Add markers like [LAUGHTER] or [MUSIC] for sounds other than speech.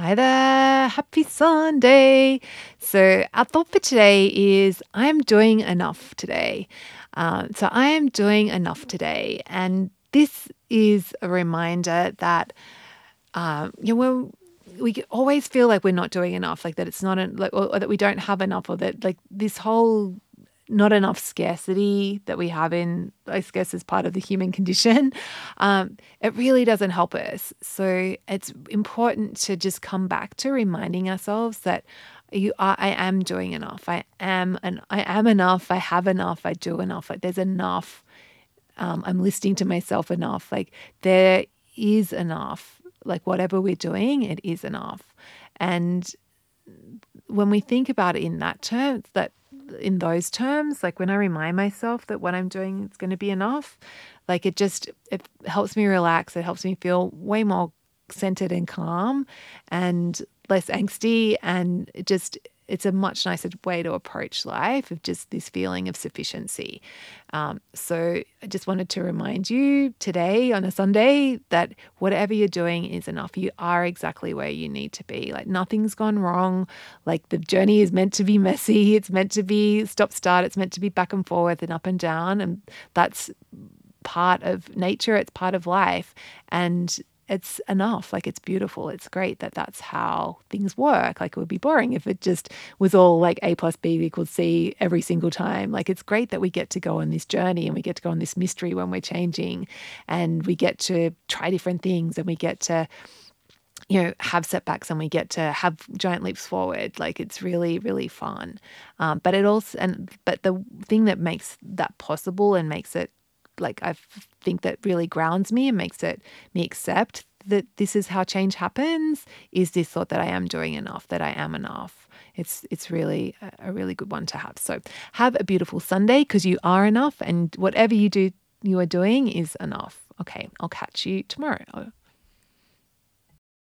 Hi there. Happy Sunday. So, our thought for today is I'm doing enough today. Um, so, I am doing enough today. And this is a reminder that, um, you know, we always feel like we're not doing enough, like that it's not, a, like, or, or that we don't have enough, or that, like, this whole not enough scarcity that we have in, I guess, as part of the human condition, [LAUGHS] um, it really doesn't help us. So it's important to just come back to reminding ourselves that you are, I am doing enough. I am, and I am enough. I have enough. I do enough. Like there's enough. Um, I'm listening to myself enough. Like there is enough. Like whatever we're doing, it is enough. And when we think about it in that terms, that in those terms like when i remind myself that what i'm doing is going to be enough like it just it helps me relax it helps me feel way more centered and calm and less angsty and just it's a much nicer way to approach life of just this feeling of sufficiency. Um, so I just wanted to remind you today on a Sunday that whatever you're doing is enough. You are exactly where you need to be. Like nothing's gone wrong. Like the journey is meant to be messy. It's meant to be stop start. It's meant to be back and forth and up and down. And that's part of nature. It's part of life. And it's enough. Like it's beautiful. It's great that that's how things work. Like it would be boring if it just was all like A plus B equals C every single time. Like it's great that we get to go on this journey and we get to go on this mystery when we're changing and we get to try different things and we get to you know have setbacks and we get to have giant leaps forward like it's really really fun um, but it also and but the thing that makes that possible and makes it like I think that really grounds me and makes it me accept that this is how change happens is this thought that I am doing enough, that I am enough. It's it's really a really good one to have. So have a beautiful Sunday because you are enough and whatever you do you are doing is enough. Okay, I'll catch you tomorrow.